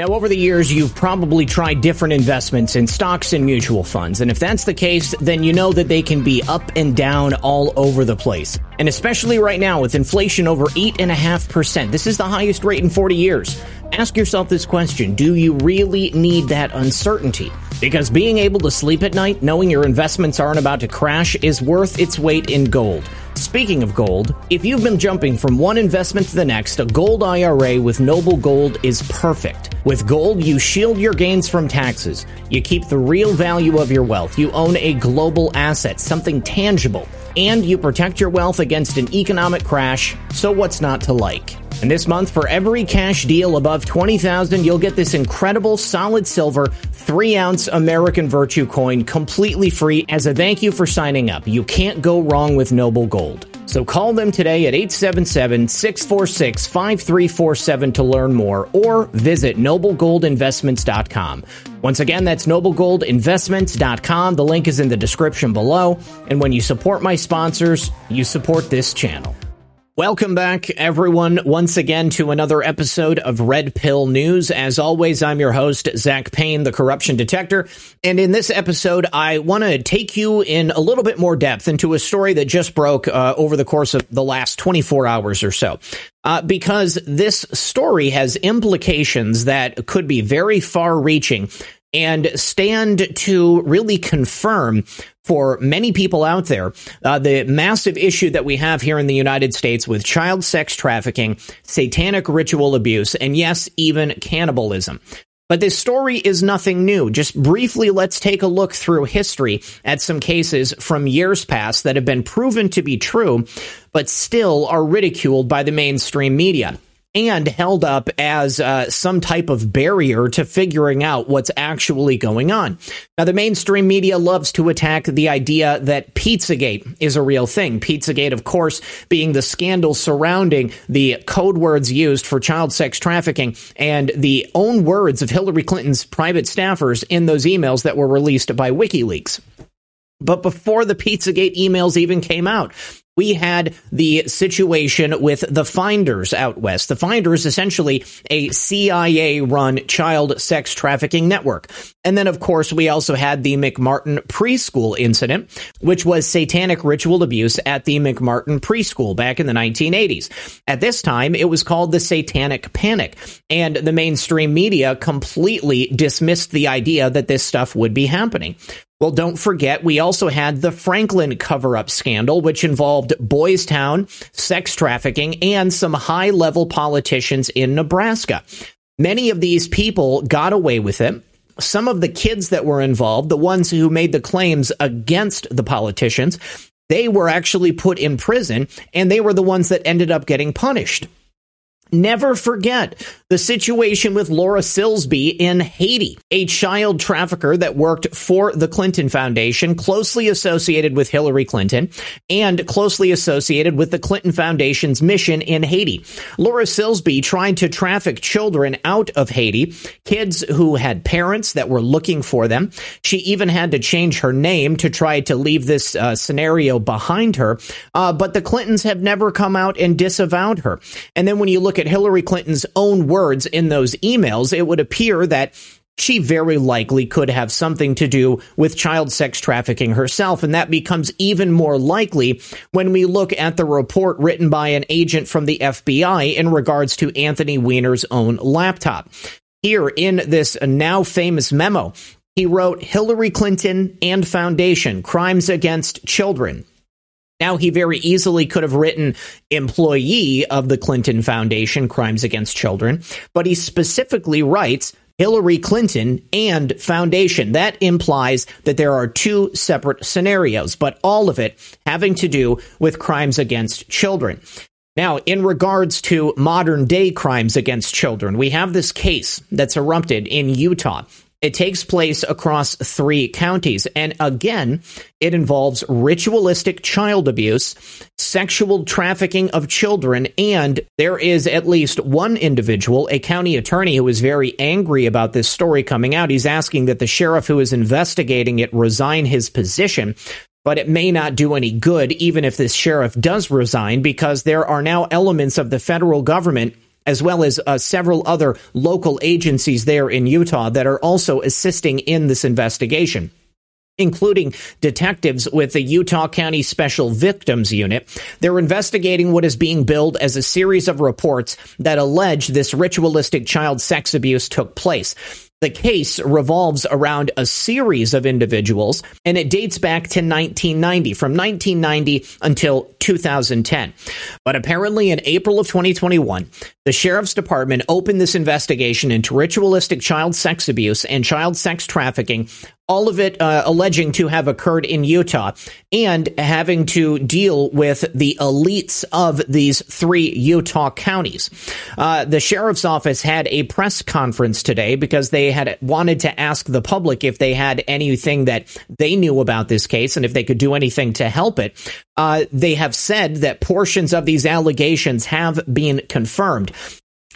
Now, over the years, you've probably tried different investments in stocks and mutual funds. And if that's the case, then you know that they can be up and down all over the place. And especially right now with inflation over 8.5%, this is the highest rate in 40 years. Ask yourself this question Do you really need that uncertainty? Because being able to sleep at night knowing your investments aren't about to crash is worth its weight in gold. Speaking of gold, if you've been jumping from one investment to the next, a gold IRA with Noble Gold is perfect. With gold, you shield your gains from taxes. You keep the real value of your wealth. You own a global asset, something tangible. And you protect your wealth against an economic crash, so what's not to like? And this month, for every cash deal above 20000 you'll get this incredible solid silver 3 ounce American Virtue coin completely free as a thank you for signing up. You can't go wrong with Noble Gold. So call them today at 877 646 5347 to learn more or visit noblegoldinvestments.com. Once again, that's noblegoldinvestments.com. The link is in the description below. And when you support my sponsors, you support this channel. Welcome back, everyone, once again to another episode of Red Pill News. As always, I'm your host, Zach Payne, the corruption detector. And in this episode, I want to take you in a little bit more depth into a story that just broke uh, over the course of the last 24 hours or so. Uh, because this story has implications that could be very far reaching and stand to really confirm for many people out there uh, the massive issue that we have here in the United States with child sex trafficking, satanic ritual abuse, and yes, even cannibalism. But this story is nothing new. Just briefly, let's take a look through history at some cases from years past that have been proven to be true, but still are ridiculed by the mainstream media and held up as uh, some type of barrier to figuring out what's actually going on. Now, the mainstream media loves to attack the idea that Pizzagate is a real thing. Pizzagate, of course, being the scandal surrounding the code words used for child sex trafficking and the own words of Hillary Clinton's private staffers in those emails that were released by WikiLeaks. But before the Pizzagate emails even came out, we had the situation with the Finders out west. The Finders essentially a CIA run child sex trafficking network. And then, of course, we also had the McMartin preschool incident, which was satanic ritual abuse at the McMartin preschool back in the 1980s. At this time, it was called the Satanic Panic, and the mainstream media completely dismissed the idea that this stuff would be happening. Well, don't forget, we also had the Franklin cover up scandal, which involved Boys Town, sex trafficking, and some high level politicians in Nebraska. Many of these people got away with it. Some of the kids that were involved, the ones who made the claims against the politicians, they were actually put in prison and they were the ones that ended up getting punished. Never forget the situation with Laura Silsby in Haiti, a child trafficker that worked for the Clinton Foundation, closely associated with Hillary Clinton and closely associated with the Clinton Foundation's mission in Haiti. Laura Silsby tried to traffic children out of Haiti, kids who had parents that were looking for them. She even had to change her name to try to leave this uh, scenario behind her. Uh, but the Clintons have never come out and disavowed her. And then when you look at Hillary Clinton's own words in those emails, it would appear that she very likely could have something to do with child sex trafficking herself. And that becomes even more likely when we look at the report written by an agent from the FBI in regards to Anthony Weiner's own laptop. Here in this now famous memo, he wrote Hillary Clinton and Foundation Crimes Against Children. Now, he very easily could have written employee of the Clinton Foundation, Crimes Against Children, but he specifically writes Hillary Clinton and Foundation. That implies that there are two separate scenarios, but all of it having to do with crimes against children. Now, in regards to modern day crimes against children, we have this case that's erupted in Utah. It takes place across three counties. And again, it involves ritualistic child abuse, sexual trafficking of children, and there is at least one individual, a county attorney, who is very angry about this story coming out. He's asking that the sheriff who is investigating it resign his position. But it may not do any good, even if this sheriff does resign, because there are now elements of the federal government as well as uh, several other local agencies there in Utah that are also assisting in this investigation including detectives with the Utah County Special Victims Unit. They're investigating what is being billed as a series of reports that allege this ritualistic child sex abuse took place. The case revolves around a series of individuals, and it dates back to 1990, from 1990 until 2010. But apparently, in April of 2021, the Sheriff's Department opened this investigation into ritualistic child sex abuse and child sex trafficking all of it uh, alleging to have occurred in Utah and having to deal with the elites of these three Utah counties. Uh, the sheriff's office had a press conference today because they had wanted to ask the public if they had anything that they knew about this case and if they could do anything to help it. Uh, they have said that portions of these allegations have been confirmed.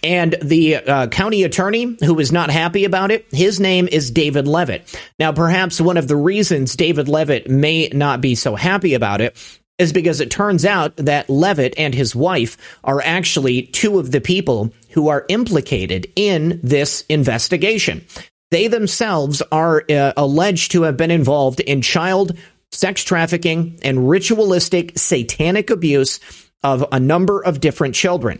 And the uh, county attorney who is not happy about it, his name is David Leavitt. Now, perhaps one of the reasons David Leavitt may not be so happy about it is because it turns out that Leavitt and his wife are actually two of the people who are implicated in this investigation. They themselves are uh, alleged to have been involved in child sex trafficking and ritualistic satanic abuse of a number of different children.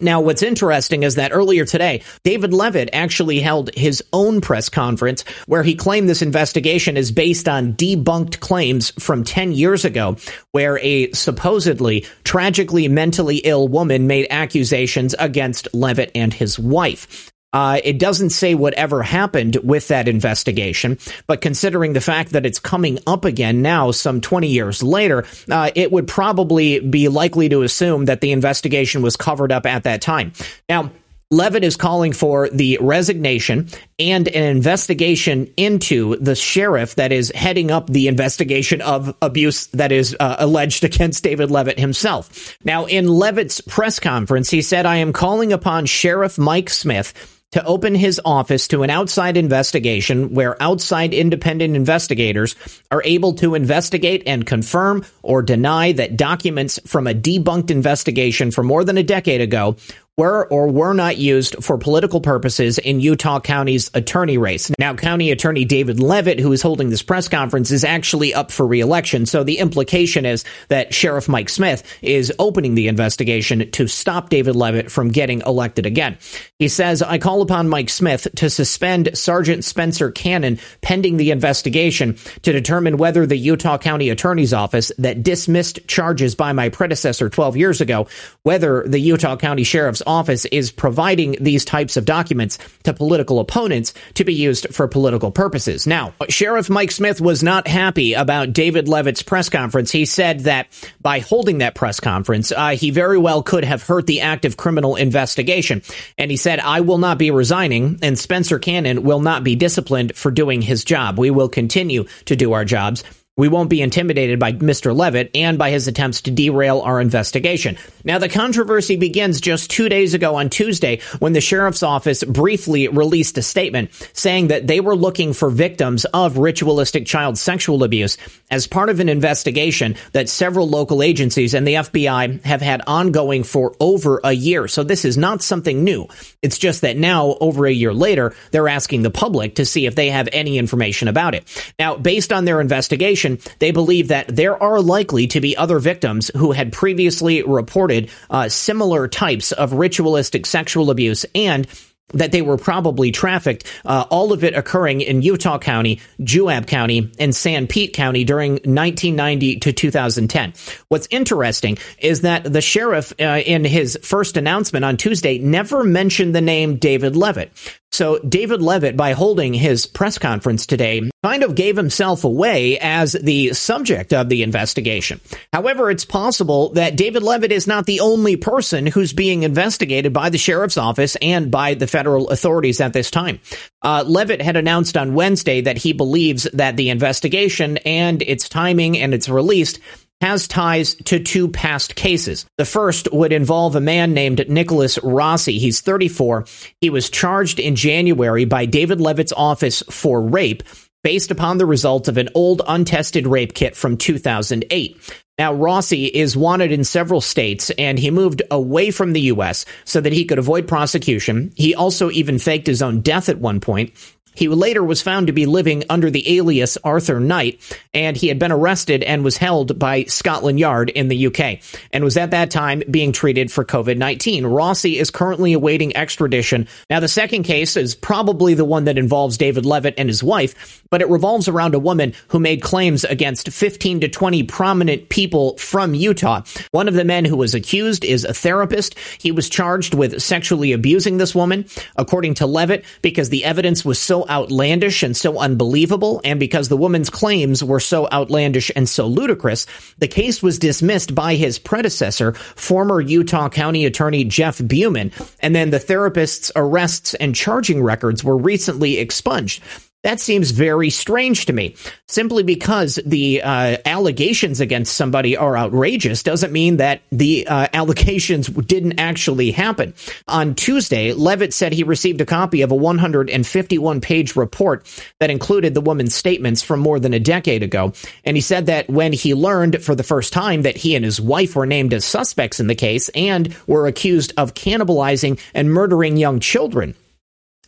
Now, what's interesting is that earlier today, David Leavitt actually held his own press conference where he claimed this investigation is based on debunked claims from 10 years ago, where a supposedly tragically mentally ill woman made accusations against Leavitt and his wife. Uh, it doesn't say whatever happened with that investigation, but considering the fact that it's coming up again now, some 20 years later, uh, it would probably be likely to assume that the investigation was covered up at that time. Now, Leavitt is calling for the resignation and an investigation into the sheriff that is heading up the investigation of abuse that is uh, alleged against David Leavitt himself. Now, in Leavitt's press conference, he said, I am calling upon Sheriff Mike Smith to open his office to an outside investigation where outside independent investigators are able to investigate and confirm or deny that documents from a debunked investigation from more than a decade ago were or were not used for political purposes in Utah County's attorney race. Now, County Attorney David Leavitt, who is holding this press conference, is actually up for reelection. So the implication is that Sheriff Mike Smith is opening the investigation to stop David Leavitt from getting elected again. He says, I call upon Mike Smith to suspend Sergeant Spencer Cannon pending the investigation to determine whether the Utah County Attorney's Office that dismissed charges by my predecessor 12 years ago, whether the Utah County Sheriff's office is providing these types of documents to political opponents to be used for political purposes. Now, Sheriff Mike Smith was not happy about David Leavitt's press conference. He said that by holding that press conference, uh, he very well could have hurt the active criminal investigation. And he said, I will not be resigning, and Spencer Cannon will not be disciplined for doing his job. We will continue to do our jobs. We won't be intimidated by Mr. Leavitt and by his attempts to derail our investigation. Now, the controversy begins just two days ago on Tuesday when the sheriff's office briefly released a statement saying that they were looking for victims of ritualistic child sexual abuse as part of an investigation that several local agencies and the FBI have had ongoing for over a year. So this is not something new. It's just that now, over a year later, they're asking the public to see if they have any information about it. Now, based on their investigation, they believe that there are likely to be other victims who had previously reported uh, similar types of ritualistic sexual abuse and that they were probably trafficked, uh, all of it occurring in Utah County, Juab County, and Sanpete County during 1990 to 2010. What's interesting is that the sheriff, uh, in his first announcement on Tuesday, never mentioned the name David Leavitt. So David Leavitt, by holding his press conference today, kind of gave himself away as the subject of the investigation. However, it's possible that David Leavitt is not the only person who's being investigated by the sheriff's office and by the federal authorities at this time. Uh, Leavitt had announced on Wednesday that he believes that the investigation and its timing and its release has ties to two past cases. The first would involve a man named Nicholas Rossi. He's 34. He was charged in January by David Leavitt's office for rape based upon the result of an old untested rape kit from 2008. Now, Rossi is wanted in several states and he moved away from the U.S. so that he could avoid prosecution. He also even faked his own death at one point. He later was found to be living under the alias Arthur Knight, and he had been arrested and was held by Scotland Yard in the UK, and was at that time being treated for COVID 19. Rossi is currently awaiting extradition. Now, the second case is probably the one that involves David Leavitt and his wife, but it revolves around a woman who made claims against 15 to 20 prominent people from Utah. One of the men who was accused is a therapist. He was charged with sexually abusing this woman, according to Leavitt, because the evidence was outlandish and so unbelievable, and because the woman's claims were so outlandish and so ludicrous, the case was dismissed by his predecessor, former Utah County Attorney Jeff Buhman, and then the therapist's arrests and charging records were recently expunged. That seems very strange to me. Simply because the uh, allegations against somebody are outrageous doesn't mean that the uh, allegations didn't actually happen. On Tuesday, Leavitt said he received a copy of a 151 page report that included the woman's statements from more than a decade ago. And he said that when he learned for the first time that he and his wife were named as suspects in the case and were accused of cannibalizing and murdering young children,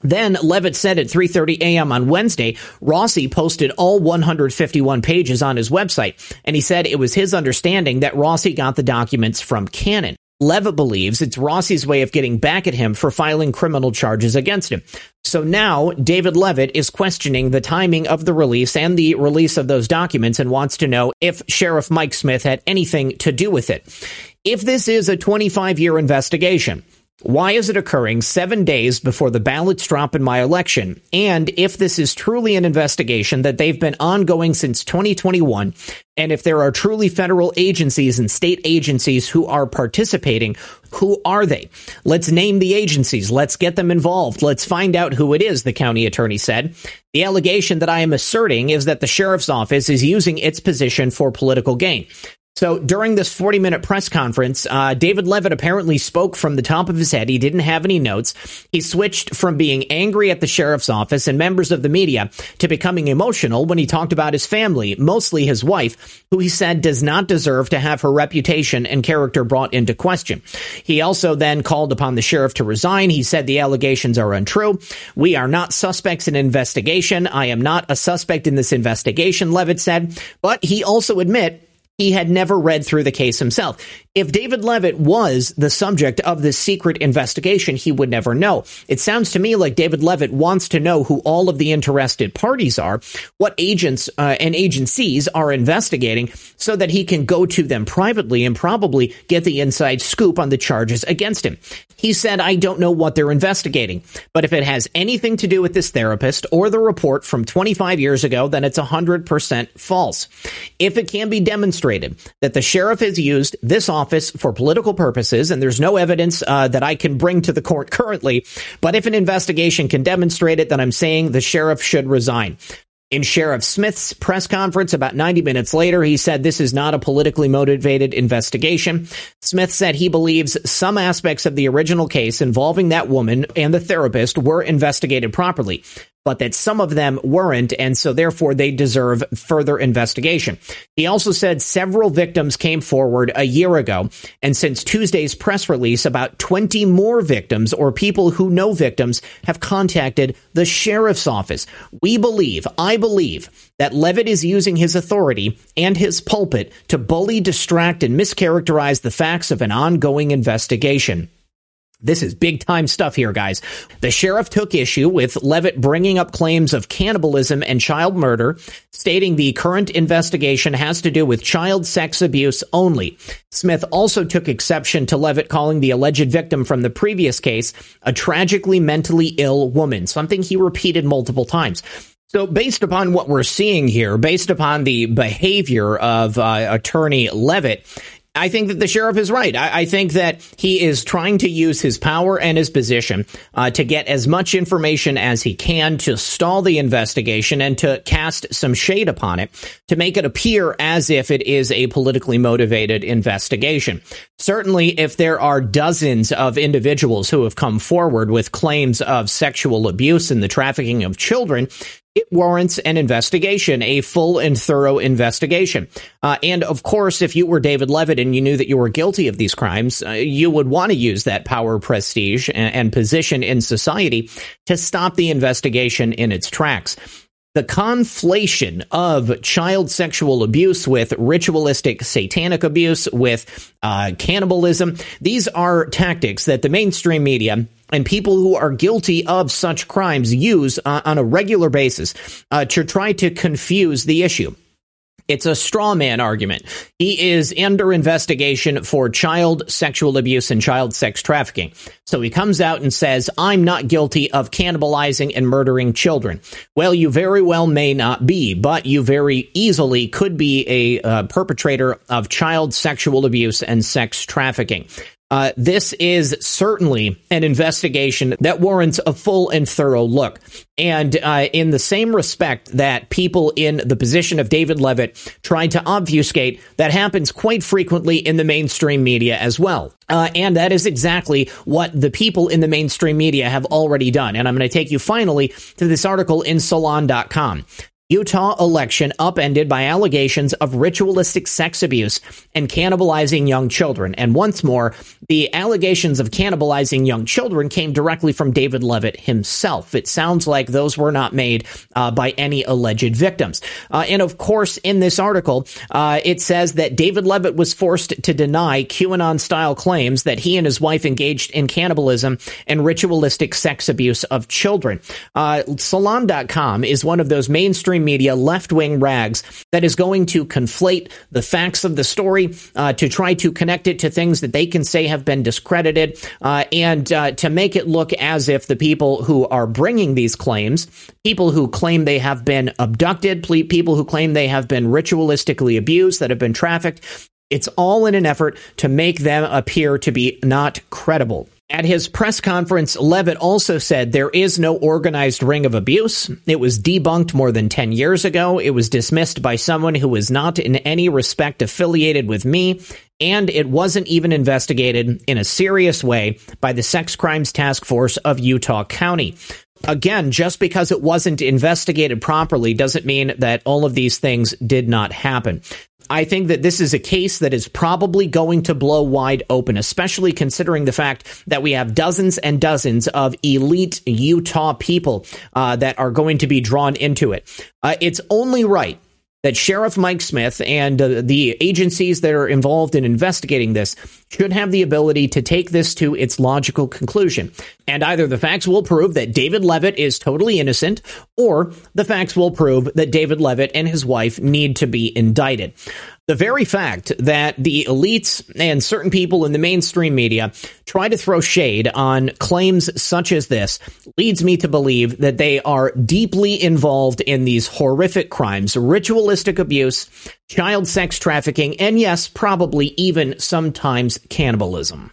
then Leavitt said at 3:30 a.m. on Wednesday, Rossi posted all 151 pages on his website, and he said it was his understanding that Rossi got the documents from Cannon. Leavitt believes it's Rossi's way of getting back at him for filing criminal charges against him. So now David Leavitt is questioning the timing of the release and the release of those documents and wants to know if Sheriff Mike Smith had anything to do with it. If this is a 25 year investigation, why is it occurring seven days before the ballots drop in my election? And if this is truly an investigation that they've been ongoing since 2021, and if there are truly federal agencies and state agencies who are participating, who are they? Let's name the agencies. Let's get them involved. Let's find out who it is, the county attorney said. The allegation that I am asserting is that the sheriff's office is using its position for political gain. So during this 40 minute press conference, uh, David Leavitt apparently spoke from the top of his head. He didn't have any notes. He switched from being angry at the sheriff's office and members of the media to becoming emotional when he talked about his family, mostly his wife, who he said does not deserve to have her reputation and character brought into question. He also then called upon the sheriff to resign. He said the allegations are untrue. We are not suspects in investigation. I am not a suspect in this investigation, Leavitt said. But he also admit he had never read through the case himself. If David Leavitt was the subject of this secret investigation, he would never know. It sounds to me like David Leavitt wants to know who all of the interested parties are, what agents uh, and agencies are investigating, so that he can go to them privately and probably get the inside scoop on the charges against him. He said, I don't know what they're investigating, but if it has anything to do with this therapist or the report from 25 years ago, then it's 100% false. If it can be demonstrated that the sheriff has used this office for political purposes, and there's no evidence uh, that I can bring to the court currently, but if an investigation can demonstrate it, then I'm saying the sheriff should resign. In Sheriff Smith's press conference about 90 minutes later, he said this is not a politically motivated investigation. Smith said he believes some aspects of the original case involving that woman and the therapist were investigated properly but that some of them weren't, and so therefore they deserve further investigation. He also said several victims came forward a year ago, and since Tuesday's press release, about 20 more victims or people who know victims have contacted the sheriff's office. We believe, I believe, that Leavitt is using his authority and his pulpit to bully, distract, and mischaracterize the facts of an ongoing investigation. This is big time stuff here, guys. The sheriff took issue with Leavitt bringing up claims of cannibalism and child murder, stating the current investigation has to do with child sex abuse only. Smith also took exception to Leavitt calling the alleged victim from the previous case a tragically mentally ill woman, something he repeated multiple times. So, based upon what we're seeing here, based upon the behavior of uh, attorney Leavitt, I think that the sheriff is right. I, I, think that he is trying to use his power and his position uh, to get as much information as he can to stall the investigation and to cast some shade upon it to make it appear as if it is a politically motivated investigation. Certainly, if there are dozens of individuals who have come forward with claims of sexual abuse and the trafficking of children, it warrants an investigation, a full and thorough investigation. Uh, and of course, if you were David Leavitt and you knew that you were guilty of these crimes, uh, you would want to use that power, prestige, and, and position in society to stop the investigation in its tracks the conflation of child sexual abuse with ritualistic satanic abuse, with uh, cannibalism. These are tactics that the mainstream media and people who are guilty of such crimes use uh, on a regular basis uh, to try to confuse the issue. It's a straw man argument. He is under investigation for child sexual abuse and child sex trafficking. So he comes out and says, I'm not guilty of cannibalizing and murdering children. Well, you very well may not be, but you very easily could be a uh, perpetrator of child sexual abuse and sex trafficking. Uh, this is certainly an investigation that warrants a full and thorough look. And uh, in the same respect that people in the position of David Leavitt tried to obfuscate, that happens quite frequently in the mainstream media as well. Uh, and that is exactly what the people in the mainstream media have already done. And I'm going to take you finally to this article in Salon.com. Utah election upended by allegations of ritualistic sex abuse and cannibalizing young children. And once more, the allegations of cannibalizing young children came directly from David Leavitt himself. It sounds like those were not made uh, by any alleged victims. Uh, and of course, in this article, uh, it says that David Leavitt was forced to deny QAnon style claims that he and his wife engaged in cannibalism and ritualistic sex abuse of children. Uh, Salon.com is one of those mainstream mainstream media left wing rags that is going to conflate the facts of the story uh, to try to connect it to things that they can say have been discredited uh, and uh, to make it look as if the people who are bringing these claims, people who claim they have been abducted, people who claim they have been ritualistically abused, that have been trafficked, it's all in an effort to make them appear to be not credible. At his press conference, Leavitt also said there is no organized ring of abuse. It was debunked more than 10 years ago. It was dismissed by someone who was not in any respect affiliated with me. And it wasn't even investigated in a serious way by the Sex Crimes Task Force of Utah County. Again, just because it wasn't investigated properly doesn't mean that all of these things did not happen. I think that this is a case that is probably going to blow wide open, especially considering the fact that we have dozens and dozens of elite Utah people uh, that are going to be drawn into it. Uh, it's only right that Sheriff Mike Smith and uh, the agencies that are involved in investigating this should have the ability to take this to its logical conclusion. And either the facts will prove that David Leavitt is totally innocent, or the facts will prove that David Leavitt and his wife need to be indicted. The very fact that the elites and certain people in the mainstream media try to throw shade on claims such as this leads me to believe that they are deeply involved in these horrific crimes, ritualistic abuse, child sex trafficking, and yes, probably even sometimes cannibalism.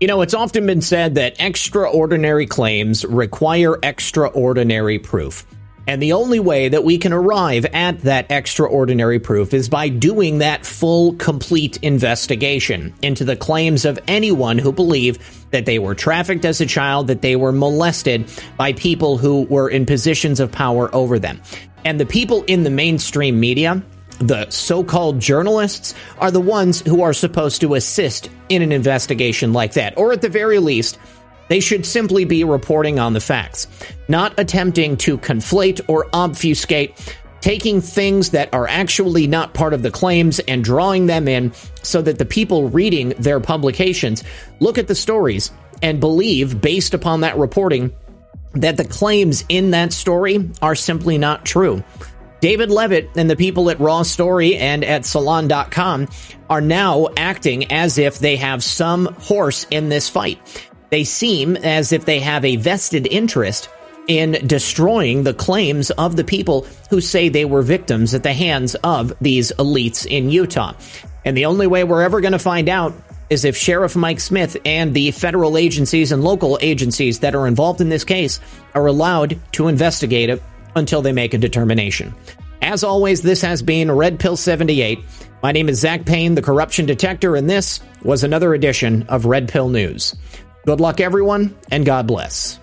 You know, it's often been said that extraordinary claims require extraordinary proof. And the only way that we can arrive at that extraordinary proof is by doing that full, complete investigation into the claims of anyone who believe that they were trafficked as a child, that they were molested by people who were in positions of power over them. And the people in the mainstream media, the so called journalists, are the ones who are supposed to assist in an investigation like that, or at the very least, they should simply be reporting on the facts, not attempting to conflate or obfuscate, taking things that are actually not part of the claims and drawing them in so that the people reading their publications look at the stories and believe, based upon that reporting, that the claims in that story are simply not true. David Leavitt and the people at Raw Story and at Salon.com are now acting as if they have some horse in this fight. They seem as if they have a vested interest in destroying the claims of the people who say they were victims at the hands of these elites in Utah. And the only way we're ever going to find out is if Sheriff Mike Smith and the federal agencies and local agencies that are involved in this case are allowed to investigate it until they make a determination. As always, this has been Red Pill 78. My name is Zach Payne, the corruption detector, and this was another edition of Red Pill News. Good luck, everyone, and God bless.